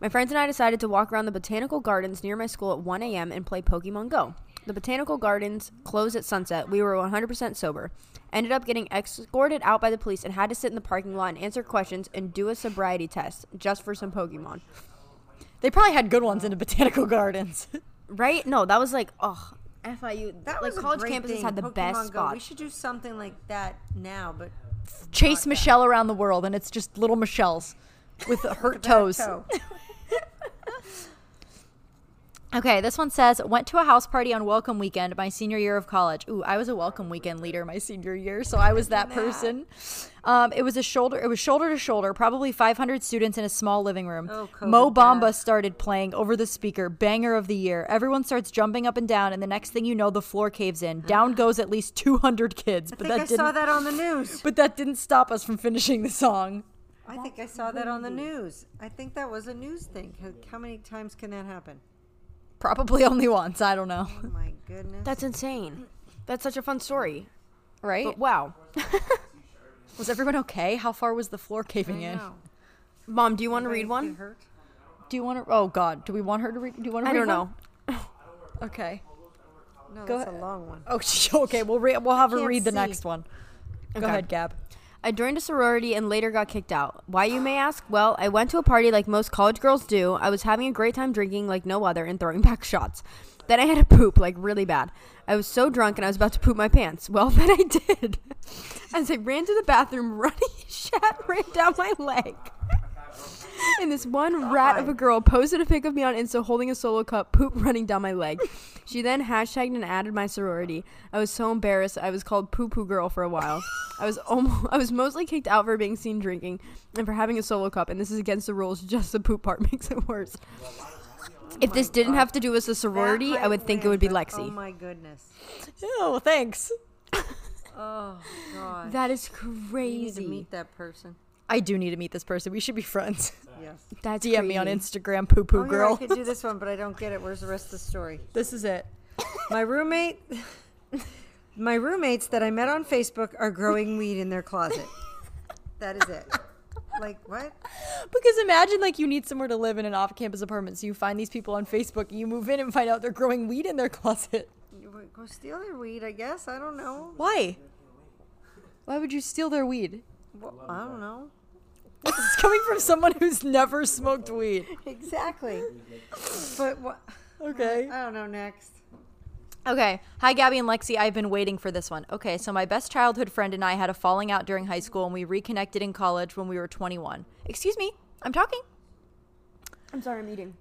My friends and I decided to walk around the botanical gardens near my school at 1 a.m. and play Pokemon Go. The botanical gardens closed at sunset. We were 100% sober. Ended up getting escorted out by the police and had to sit in the parking lot and answer questions and do a sobriety test just for some Pokemon. They probably had good ones in the botanical gardens. Right? No, that was like, oh, FIU. That like was a college great campuses thing, had the Pokemon best Go. We should do something like that now, but Chase Michelle around the world, and it's just little Michelles with hurt toes. toe. Okay, this one says went to a house party on welcome weekend my senior year of college. Ooh, I was a welcome weekend leader my senior year, so I was that person. Um, it was a shoulder. It was shoulder to shoulder, probably 500 students in a small living room. Oh, Mo Bamba bad. started playing over the speaker, banger of the year. Everyone starts jumping up and down, and the next thing you know, the floor caves in. Down goes at least 200 kids. I But think that I didn't. saw that on the news. But that didn't stop us from finishing the song. I think I saw that on the news. I think that was a news thing. How many times can that happen? Probably only once. I don't know. Oh my goodness. That's insane. That's such a fun story. Right? But wow. was everyone okay? How far was the floor caving in? Mom, do you want to read one? Do you want to? Oh God, do we want her to read? Do you want to? I read don't one? know. Okay. No, Go that's ahead. a long one. Oh, okay. We'll re- we'll have her can't read the see. next one. Go Okay. ahead, Gab. I joined a sorority and later got kicked out. Why, you may ask? Well, I went to a party like most college girls do. I was having a great time drinking like no other and throwing back shots. Then I had to poop like really bad. I was so drunk and I was about to poop my pants. Well, then I did. As I ran to the bathroom, running shat ran down my leg. And this one oh rat of a girl posted a pic of me on Insta holding a solo cup, poop running down my leg. She then hashtagged and added my sorority. I was so embarrassed. I was called poo poo girl for a while. I was almost, I was mostly kicked out for being seen drinking and for having a solo cup. And this is against the rules. Just the poop part makes it worse. If this oh didn't have to do with the sorority, I would think it would be but- Lexi. Oh my goodness. Oh, thanks. Oh god. that is You need to crazy. meet that person. I do need to meet this person. We should be friends. Yes. That's DM me on. Instagram, poo poo oh, here, girl. I could do this one, but I don't get it. Where's the rest of the story? this is it. My roommate, my roommates that I met on Facebook are growing weed in their closet. That is it. Like what? Because imagine like you need somewhere to live in an off-campus apartment, so you find these people on Facebook, and you move in and find out they're growing weed in their closet. You Go steal their weed, I guess. I don't know. Why? Why would you steal their weed? Well, I don't know. This is coming from someone who's never smoked weed. Exactly. But what? Okay. I don't know. Next. Okay. Hi, Gabby and Lexi. I've been waiting for this one. Okay, so my best childhood friend and I had a falling out during high school, and we reconnected in college when we were 21. Excuse me, I'm talking. I'm sorry, I'm eating.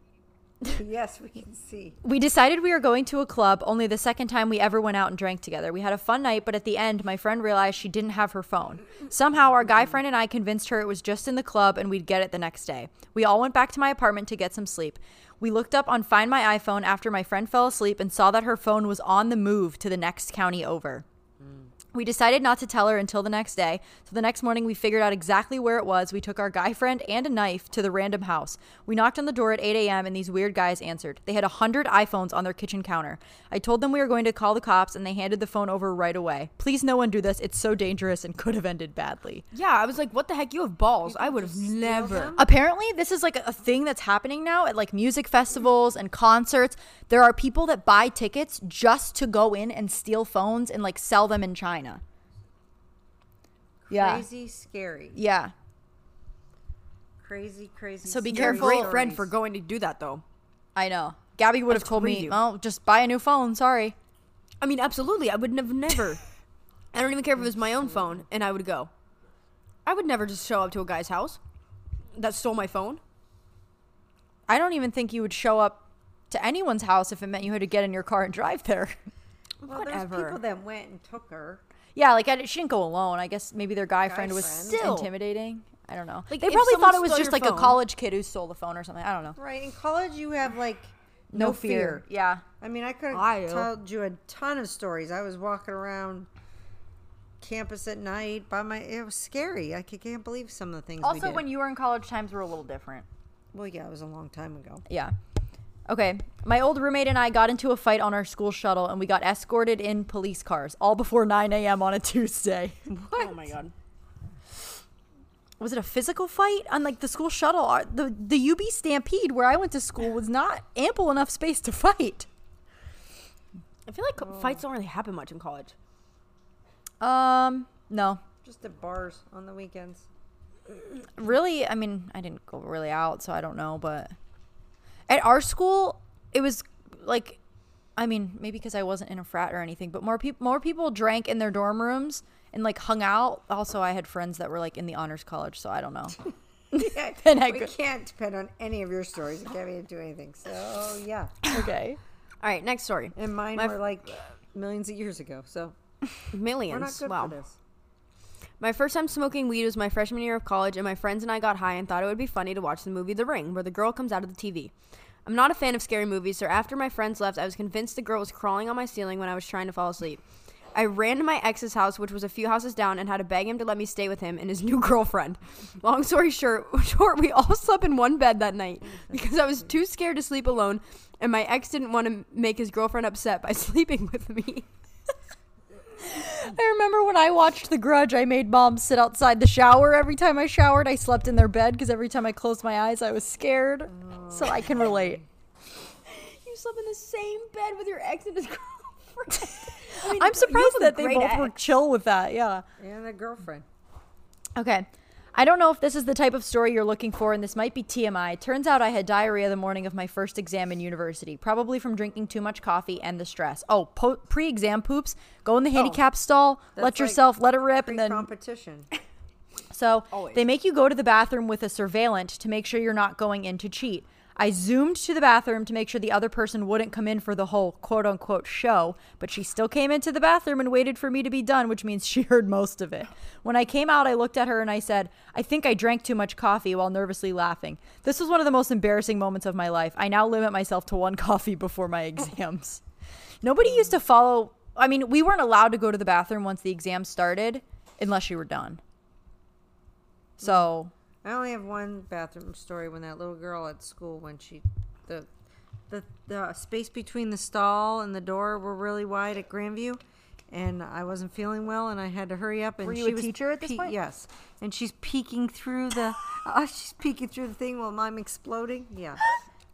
Yes, we can see. We decided we were going to a club, only the second time we ever went out and drank together. We had a fun night, but at the end, my friend realized she didn't have her phone. Somehow, our guy friend and I convinced her it was just in the club and we'd get it the next day. We all went back to my apartment to get some sleep. We looked up on Find My iPhone after my friend fell asleep and saw that her phone was on the move to the next county over. We decided not to tell her until the next day. So the next morning, we figured out exactly where it was. We took our guy friend and a knife to the random house. We knocked on the door at 8 a.m., and these weird guys answered. They had 100 iPhones on their kitchen counter. I told them we were going to call the cops, and they handed the phone over right away. Please, no one do this. It's so dangerous and could have ended badly. Yeah, I was like, what the heck? You have balls. I would have never. Apparently, this is like a, a thing that's happening now at like music festivals and concerts. There are people that buy tickets just to go in and steal phones and like sell them in China. Yeah. Crazy, scary. Yeah. Crazy, crazy. So be You're careful. great friend for going to do that, though. I know. Gabby would have told crazy. me, "Well, just buy a new phone." Sorry. I mean, absolutely. I would have never. I don't even care if it was my own phone, and I would go. I would never just show up to a guy's house that stole my phone. I don't even think you would show up to anyone's house if it meant you had to get in your car and drive there. Well, Whatever. there's people that went and took her. Yeah, like I, she didn't go alone. I guess maybe their guy, Guy friend was friend. Still. intimidating. I don't know. Like, they probably thought it was just like a college kid who stole the phone or something. I don't know. Right. In college, you have like No, no, fear. fear. Yeah. I mean, I could have told you a ton of stories. I was walking around campus at night by my. It was scary. I can't believe some of the things. we Also, when you were in college, times were a little different. well, yeah, it was a long time ago. Yeah. Okay. My old roommate and I got into a fight on our school shuttle and we got escorted in police cars all before 9 a.m. on a Tuesday. What? Oh my god. was it a physical fight on like the school shuttle? The the UB Stampede where I went to school was not ample enough space to fight. I feel like fights don't really happen much in college. Um, no. Just at bars on the weekends. Really, I mean, I didn't go really out, so I don't know, but at our school, it was like I mean, maybe because I wasn't in a frat or anything, but more people more people drank in their dorm rooms and like hung out. Also, I had friends that were like in the honors college, so I don't know. Yeah, Then I we could- can't depend on any of your stories. You can't even do anything. So yeah, okay. All right, next story. and mine My were like millions of years ago. So Millions. we're not good wow. for this. My first time smoking weed was my freshman year of college, and my friends and I got high and thought it would be funny to watch the movie The Ring, where the girl comes out of the TV. I'm not a fan of scary movies, so after my friends left, I was convinced the girl was crawling on my ceiling when I was trying to fall asleep. I ran to my ex's house, which was a few houses down, and had to beg him to let me stay with him and his new girlfriend. Long story short, short, we all slept in one bed that night because I was too scared to sleep alone, and my ex didn't want to make his girlfriend upset by sleeping with me. I remember when I watched The Grudge, I made mom sit outside the shower every time I showered. I slept in their bed because every time I closed my eyes, I was scared. So I can relate. You slept in the same bed with your ex and his girlfriend. I mean, I'm you surprised that they great both were chill with that. Yeah. And a girlfriend. Okay. I don't know if this is the type of story you're looking for, and this might be TMI. Turns out I had diarrhea the morning of my first exam in university, probably from drinking too much coffee and the stress. Oh, po- pre exam poops, go in the oh, handicap stall, let That's like yourself let it rip, and then. Pre-competition. So Always. they make you go to the bathroom with a surveillant to make sure you're not going in to cheat. I zoomed to the bathroom to make sure the other person wouldn't come in for the whole quote unquote show, but she still came into the bathroom and waited for me to be done, which means she heard most of it. When I came out, I looked at her and I said, I think I drank too much coffee while nervously laughing. This was one of the most embarrassing moments of my life. I now limit myself to one coffee before my exams. Nobody used to follow, I mean, we weren't allowed to go to the bathroom once the exam started unless you were done. So I only have one bathroom story when that little girl at school when she the the the space between the stall and the door were really wide at Grandview and I wasn't feeling well and I had to hurry up and Were you she a was teacher at this pe- point? Yes. And she's peeking through the uh, she's peeking through the thing while I'm exploding. Yeah.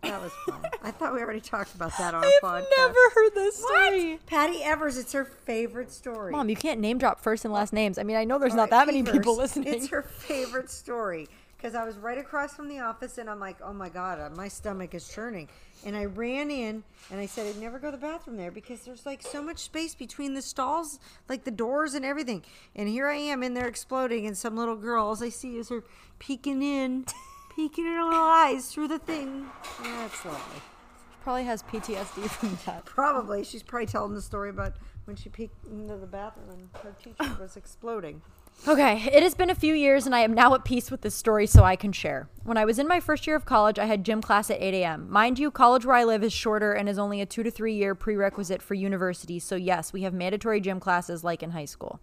That was fun. I thought we already talked about that on a podcast. I've never heard this story. What? Patty Evers, it's her favorite story. Mom, you can't name drop first and last names. I mean, I know there's All not right, that many Evers, people listening. It's her favorite story because I was right across from the office and I'm like, oh my god, uh, my stomach is churning. And I ran in and I said, I'd never go to the bathroom there because there's like so much space between the stalls, like the doors and everything. And here I am in there exploding, and some little girl, all I see is her peeking in, peeking her little eyes through the thing. Yeah, that's lovely. She Probably has PTSD from that. Probably. She's probably telling the story about when she peeked into the bathroom and her teacher was exploding. Okay, it has been a few years and I am now at peace with this story so I can share. When I was in my first year of college, I had gym class at 8 a.m. Mind you, college where I live is shorter and is only a two to three year prerequisite for university, so yes, we have mandatory gym classes like in high school.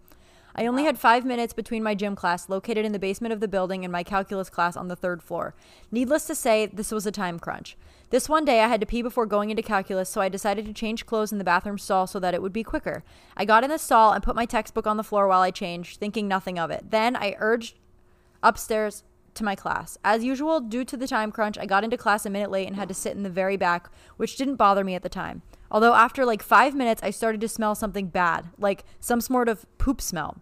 I only had five minutes between my gym class, located in the basement of the building, and my calculus class on the third floor. Needless to say, this was a time crunch. This one day, I had to pee before going into calculus, so I decided to change clothes in the bathroom stall so that it would be quicker. I got in the stall and put my textbook on the floor while I changed, thinking nothing of it. Then I urged upstairs to my class. As usual, due to the time crunch, I got into class a minute late and had to sit in the very back, which didn't bother me at the time. Although after like five minutes, I started to smell something bad, like some sort of poop smell.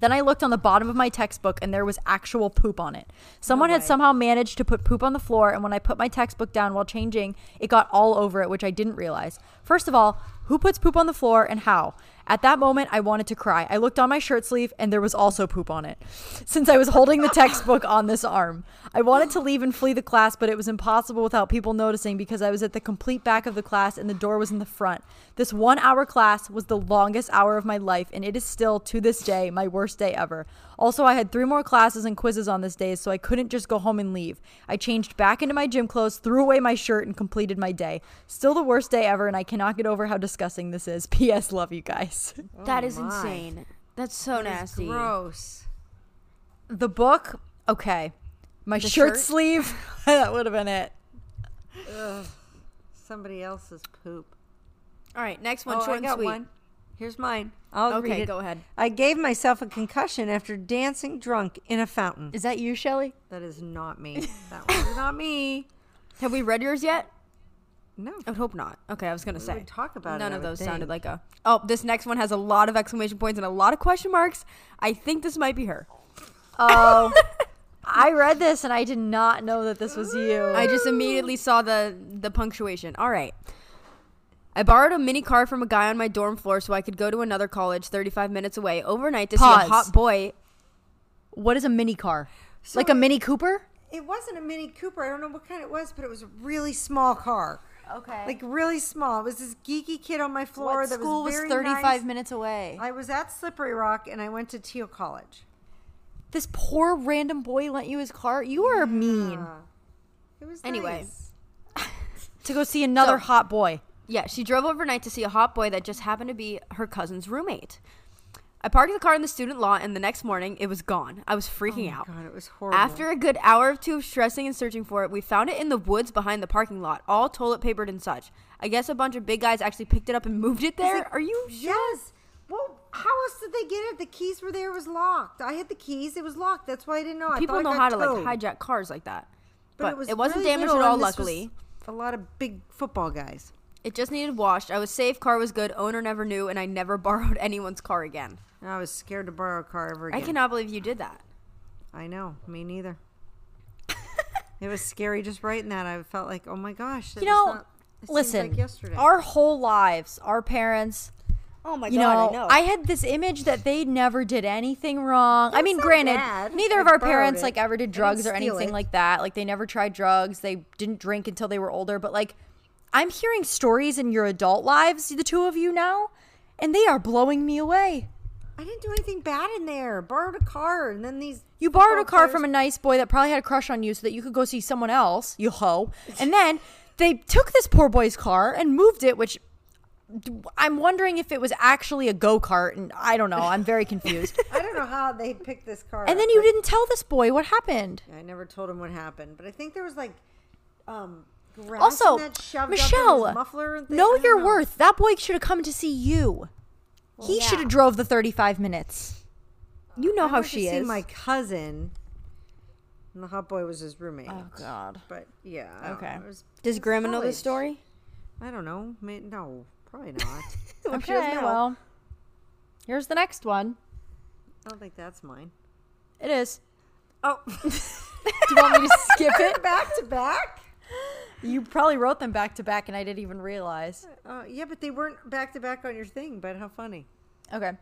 Then I looked on the bottom of my textbook and there was actual poop on it. Someone had somehow managed to put poop on the floor, and when I put my textbook down while changing, it got all over it, which I didn't realize. First of all, who puts poop on the floor and how? At that moment, I wanted to cry. I looked on my shirt sleeve and there was also poop on it, since I was holding the textbook on this arm. I wanted to leave and flee the class, but it was impossible without people noticing because I was at the complete back of the class and the door was in the front. This one hour class was the longest hour of my life, and it is still, to this day, my worst day ever. Also, I had three more classes and quizzes on this day, so I couldn't just go home and leave. I changed back into my gym clothes, threw away my shirt, and completed my day. Still the worst day ever, and I cannot get over how disgusting this is. P.S. Love you guys. Oh that is my. insane. That's so nasty. Gross. The book, okay. My The shirt, shirt? sleeve, that would have been it. Somebody else's poop. All right, next one. Oh, short I and got sweet. one. Here's mine. I'll Okay, read it. go ahead. I gave myself a concussion after dancing drunk in a fountain. Is that you, Shelly? That is not me. That was not me. Have we read yours yet? No. I would hope not. Okay, I was gonna We say. talk about None I of would those sounded like a. Oh, this next one has a lot of exclamation points and a lot of question marks. I think this might be her. Oh, I read this and I did not know that this was you. I just immediately saw the the punctuation. All right. I borrowed a mini car from a guy on my dorm floor so I could go to another college 35 minutes away overnight to see a hot boy. what is a mini car? like a Mini Cooper? It wasn't a Mini Cooper. I don't know what kind it was, but it was a really small car. Okay. Like really small. It was this geeky kid on my floor what that school was was, 35 nice. minutes away? I was at Slippery Rock and I went to Thiel College. this poor random boy lent you his car? You are mean. Uh, it was Anyway. nice. To go see another So- hot boy. Yeah, she drove overnight to see a hot boy that just happened to be her cousin's roommate. I parked the car in the student lot and the next morning it was gone. I was freaking oh out. Oh God, it was horrible. After a good hour or two of stressing and searching for it, we found it in the woods behind the parking lot, all toilet papered and such. I guess a bunch of big guys actually picked it up and moved it there. Are you sure? Yes. Well, how else did they get it? The keys were there. It was locked. I had the keys. It was locked. That's why I didn't know. I People know how to towed. like hijack cars like that. But, it, was it wasn't really damaged at all, and this was luckily. A lot of big football guys. It just needed washed. I was safe, car was good, owner never knew, and I never borrowed anyone's car again. I was scared to borrow a car ever again. I cannot believe you did that. I know. Me neither. it was scary just writing that. I felt like, oh my gosh. You was know, not- it listen, like yesterday. our whole lives, our parents, Oh my god! you know, I, had this image that they never did anything wrong. I mean, granted, bad. neither I of our parents it. like ever did drugs or anything it. like that. Like they never tried drugs. They didn't drink until they were older. But like, I'm hearing stories in your adult lives, the two of you now, and they are blowing me away. I didn't do anything bad in there. Borrowed a car, and then these. You borrowed a car from a nice boy that probably had a crush on you so that you could go see someone else, you hoe. And then they took this poor boy's car and moved it, which I'm wondering if it was actually a go kart. And I don't know. I'm very confused. I don't know how they picked this car. and up, then you didn't tell this boy what happened. I never told him what happened, but I think there was like, um, Also, that shoved up in Michelle, his muffler. Thing. Know your know. worth. That boy should have come to see you. he yeah. should have drove the 35 minutes. You know I how went to she see is. My cousin. And the hot boy was his roommate. Oh, God. But yeah. Okay. was- Does it's Grandma know college. this story? I don't know. May- no, probably not. Okay, well, here's the next one. I don't think that's mine. It is. Oh, Do you want me to skip it? back to back. You probably wrote them back to back, and I didn't even realize. Uh, yeah, but they weren't back to back on your thing. But how funny. Okay.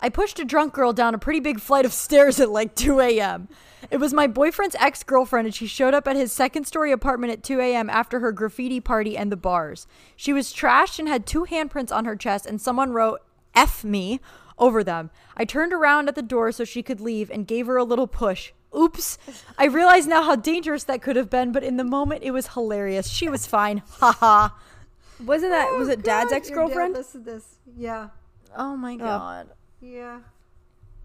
I pushed a drunk girl down a pretty big flight of stairs at like 2 a.m. It was my boyfriend's ex girlfriend, and she showed up at his second story apartment at 2 a.m. after her graffiti party and the bars. She was trashed and had two handprints on her chest, and someone wrote F me over them. I turned around at the door so she could leave and gave her a little push. Oops. I realize now how dangerous that could have been, but in the moment it was hilarious. She was fine. Ha ha. Wasn't that was oh, it Dad's God, ex girlfriend? Your dad listed this. Yeah. Oh my oh. god. Yeah.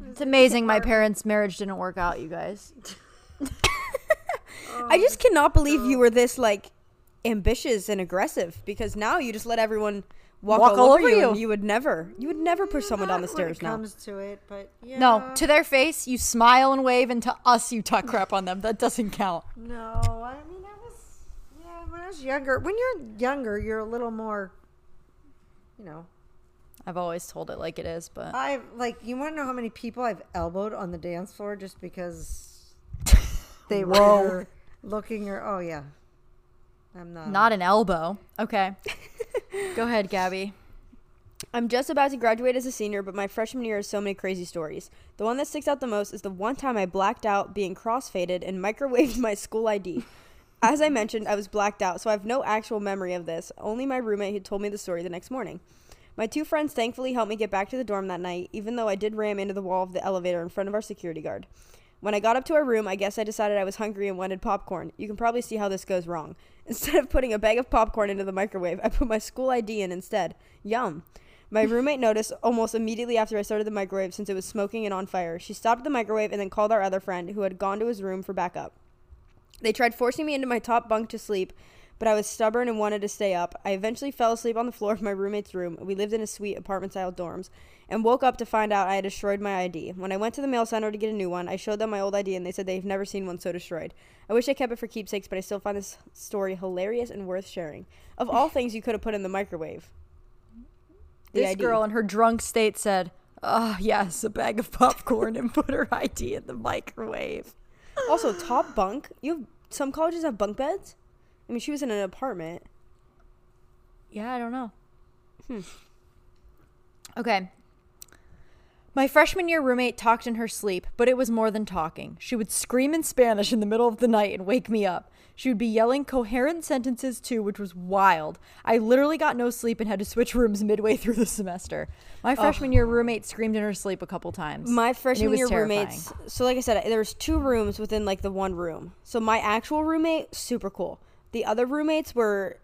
It's amazing my parents' marriage didn't work out, you guys. I just oh, cannot believe you were this like ambitious and aggressive because now you just let everyone walk, Walk all, all over over you. you. you would never, you would never push someone down the Not when stairs it now. comes to it, but yeah. No, to their face, you smile and wave, and to us, you talk crap on them. That doesn't count. No, I mean I was yeah, when I was younger. When you're younger, you're a little more you know. I've always told it like it is, but I like you want to know how many people I've elbowed on the dance floor just because they were looking or oh yeah. I'm not not an elbow. Okay. Go ahead, Gabby. I'm just about to graduate as a senior, but my freshman year has so many crazy stories. The one that sticks out the most is the one time I blacked out being crossfaded and microwaved my school ID. As I mentioned, I was blacked out, so I have no actual memory of this, only my roommate who told me the story the next morning. My two friends thankfully helped me get back to the dorm that night, even though I did ram into the wall of the elevator in front of our security guard. When I got up to our room, I guess I decided I was hungry and wanted popcorn. You can probably see how this goes wrong. Instead of putting a bag of popcorn into the microwave, I put my school ID in instead. Yum. My roommate noticed almost immediately after I started the microwave since it was smoking and on fire. She stopped the microwave and then called our other friend who had gone to his room for backup. They tried forcing me into my top bunk to sleep, but I was stubborn and wanted to stay up. I eventually fell asleep on the floor of my roommate's room. We lived in a suite apartment style dorms and woke up to find out I had destroyed my ID. When I went to the mail center to get a new one, I showed them my old ID and they said they've never seen one so destroyed. I wish I kept it for keepsakes, but I still find this story hilarious and worth sharing. Of all things you could have put in the microwave. The This ID. girl in her drunk state said, "Oh yes, a bag of popcorn," and put her ID in the microwave. Also, top bunk. You have some colleges have bunk beds. I mean, she was in an apartment. Yeah, I don't know. Hmm. Okay. My freshman year roommate talked in her sleep, but it was more than talking. She would scream in Spanish in the middle of the night and wake me up. She would be yelling coherent sentences too, which was wild. I literally got no sleep and had to switch rooms midway through the semester. My freshman year roommate screamed in her sleep a couple times. My freshman year terrifying. roommates. So, like I said, there was two rooms within like the one room. So my actual roommate, super cool. The other roommates were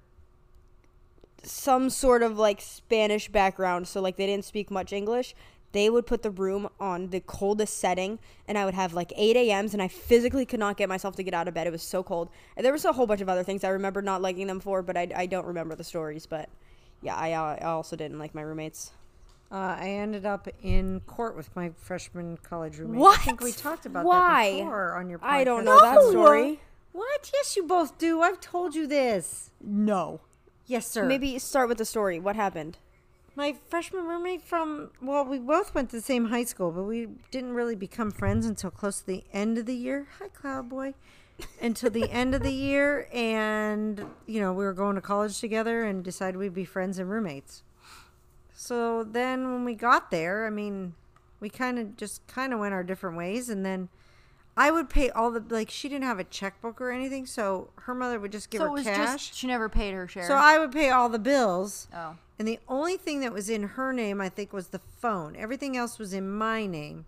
some sort of like Spanish background, so like they didn't speak much English. They would put the room on the coldest setting, and I would have like 8 a.m.s, and I physically could not get myself to get out of bed. It was so cold. And there was a whole bunch of other things I remember not liking them for, but I, I don't remember the stories. But yeah, I, uh, I also didn't like my roommates. Uh, I ended up in court with my freshman college roommate. I think we talked about Why? that before on your podcast. I don't know that story. What? Yes, you both do. I've told you this. No. Yes, sir. Maybe start with the story. What happened? My freshman roommate from well, we both went to the same high school, but we didn't really become friends until close to the end of the year. Hi, Cloud Boy. until the end of the year, and you know we were going to college together, and decided we'd be friends and roommates. So then, when we got there, I mean, we kind of just kind of went our different ways, and then. I would pay all the like she didn't have a checkbook or anything, so her mother would just give so her it was cash. just she never paid her share. so I would pay all the bills. oh. And the only thing that was in her name, I think, was the phone. Everything else was in my name.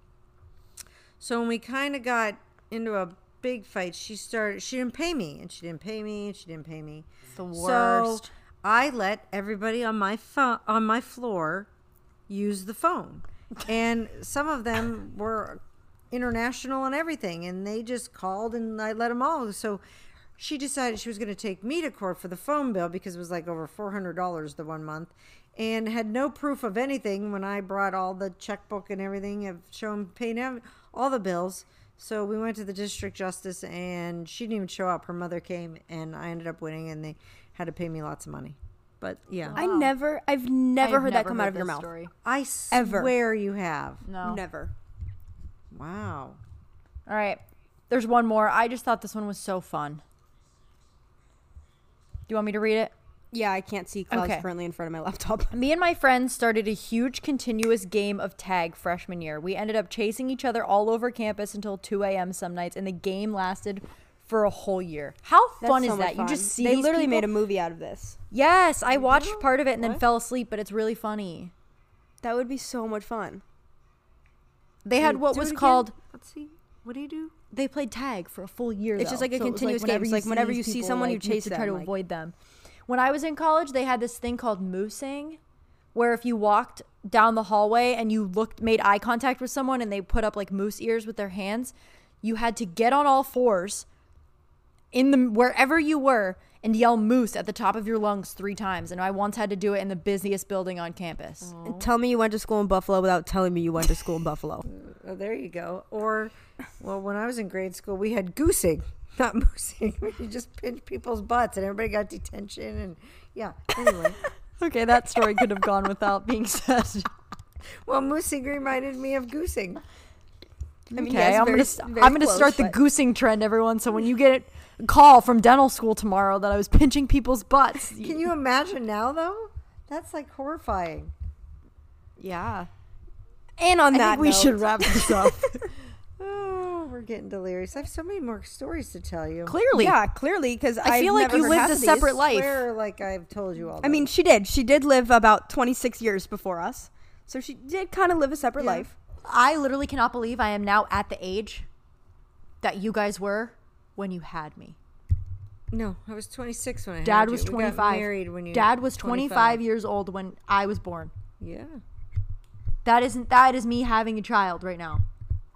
So when we kind of got into a big fight, she started. She didn't pay me, and she didn't pay me, and she didn't pay me. the worst. So. I let everybody on my phone on my floor use the phone, and some of them were international and everything, and they just called, and I let them all. So she decided she was going to take me to court for the phone bill because it was like over four hundred dollars the one month, and had no proof of anything when I brought all the checkbook and everything of showing paying ev- all the bills. So we went to the district justice, and she didn't even show up. Her mother came, and I ended up winning, and they had to pay me lots of money. But yeah, I never, I've never I've heard that never come out of your mouth. story. I Ever. swear you have. No. Never. Wow. All right. There's one more. I just thought this one was so fun. Do you want me to read it? Yeah, I can't see clouds Okay. currently in front of my laptop. Me and my friends started a huge continuous game of tag freshman year. We ended up chasing each other all over campus until 2 a.m. some nights, and the game lasted for a whole year. How fun is so much that? You just see They literally made a movie out of this. Yes, I watched part of it and then fell asleep, but it's really funny. That would be so much fun. They had what was called. Let's see. What do you do? They played tag for a full year. It's just like a So continuous game. It's like whenever you see people, someone, you have chase to try to like- avoid them. When I was in college, they had this thing called moosing, where if you walked down the hallway and you looked, made eye contact with someone, and they put up like moose ears with their hands, you had to get on all fours in the wherever you were and yell moose at the top of your lungs three times. And I once had to do it in the busiest building on campus. And tell me you went to school in Buffalo without telling me you went to school in Buffalo. Oh, there you go. Or, well, when I was in grade school, we had goosing, not moosing. you just pinch people's butts, and everybody got detention. And yeah. Anyway, Okay, that story could have gone without being said. well, moosing reminded me of goosing. I mean, Okay, yes, I'm very- gonna st- very I'm gonna close, start the but- goosing trend, everyone. So when you get a call from dental school tomorrow that I was pinching people's butts, Can you imagine now, though? That's like horrifying. Yeah, And on I that, think we note- should wrap this up. Oh, we're getting delirious. I have so many more stories to tell you. Clearly, Yeah, clearly, because I feel like you lived a separate life. Swear like I've told you all. I mean, she did. She did live about 26 years before us, so she did kind of live a separate Yeah. life. I literally cannot believe I am now at the age that you guys were when you had me. no, I was 26 when I had Dad you. was got 25. married when you. Dad was 25 years old when I was born. Yeah. That isn't that is me having a child right now.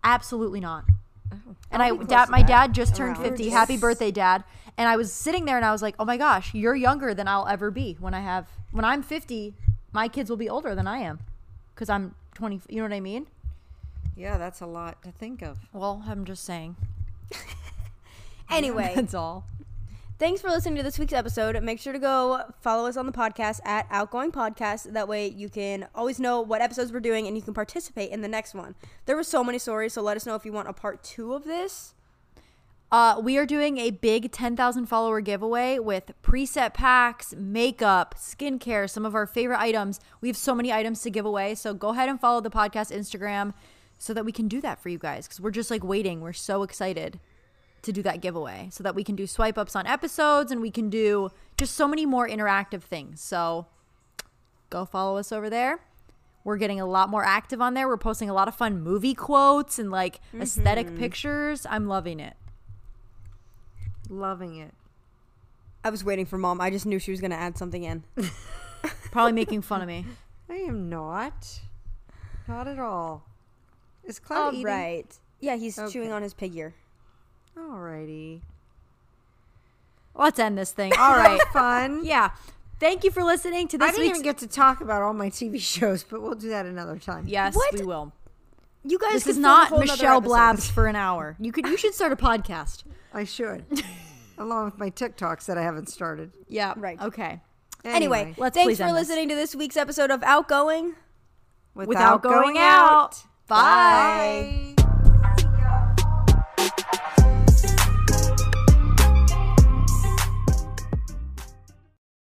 Absolutely not. Oh, and I I'll be close dad my that. dad just turned Around. 50. Happy birthday, dad. And I was sitting there and I was like, "Oh my gosh, you're younger than I'll ever be when I have when I'm 50, my kids will be older than I am cuz I'm 20, you know what I mean?" Yeah, that's a lot to think of. Well, I'm just saying. Anyway, That's all. thanks for listening to this week's episode. Make sure to go follow us on the podcast at Outgoing Podcast. That way you can always know what episodes we're doing and you can participate in the next one. There were so many stories, so let us know if you want a part two of this. Uh, we are doing a big 10,000 follower giveaway with preset packs, makeup, skincare, some of our favorite items. We have so many items to give away. So go ahead and follow the podcast Instagram so that we can do that for you guys because we're just like waiting. We're so excited to do that giveaway so that we can do swipe ups on episodes and we can do just so many more interactive things. So go follow us over there. We're getting a lot more active on there. We're posting a lot of fun movie quotes and like mm-hmm. aesthetic pictures. I'm loving it. Loving it. I was waiting for mom. I just knew she was going to add something in. Probably making fun of me. I am not. Not at all. Is All Cloud eating? right. Yeah, he's Okay. chewing on his pig ear. Alrighty. Let's end this thing. All right. Fun. yeah. Thank you for listening to this. I didn't week's. even get to talk about all my TV shows, but we'll do that another time. yes, What? we will. You guys This could is not Michelle. Blabs for an hour. You could. You should start a podcast. I should. Along with my TikToks that I haven't started. Yeah. Right. Okay. Anyway, Let's thanks for end this. listening to this week's episode of Outgoing. Without going out. Bye. Bye.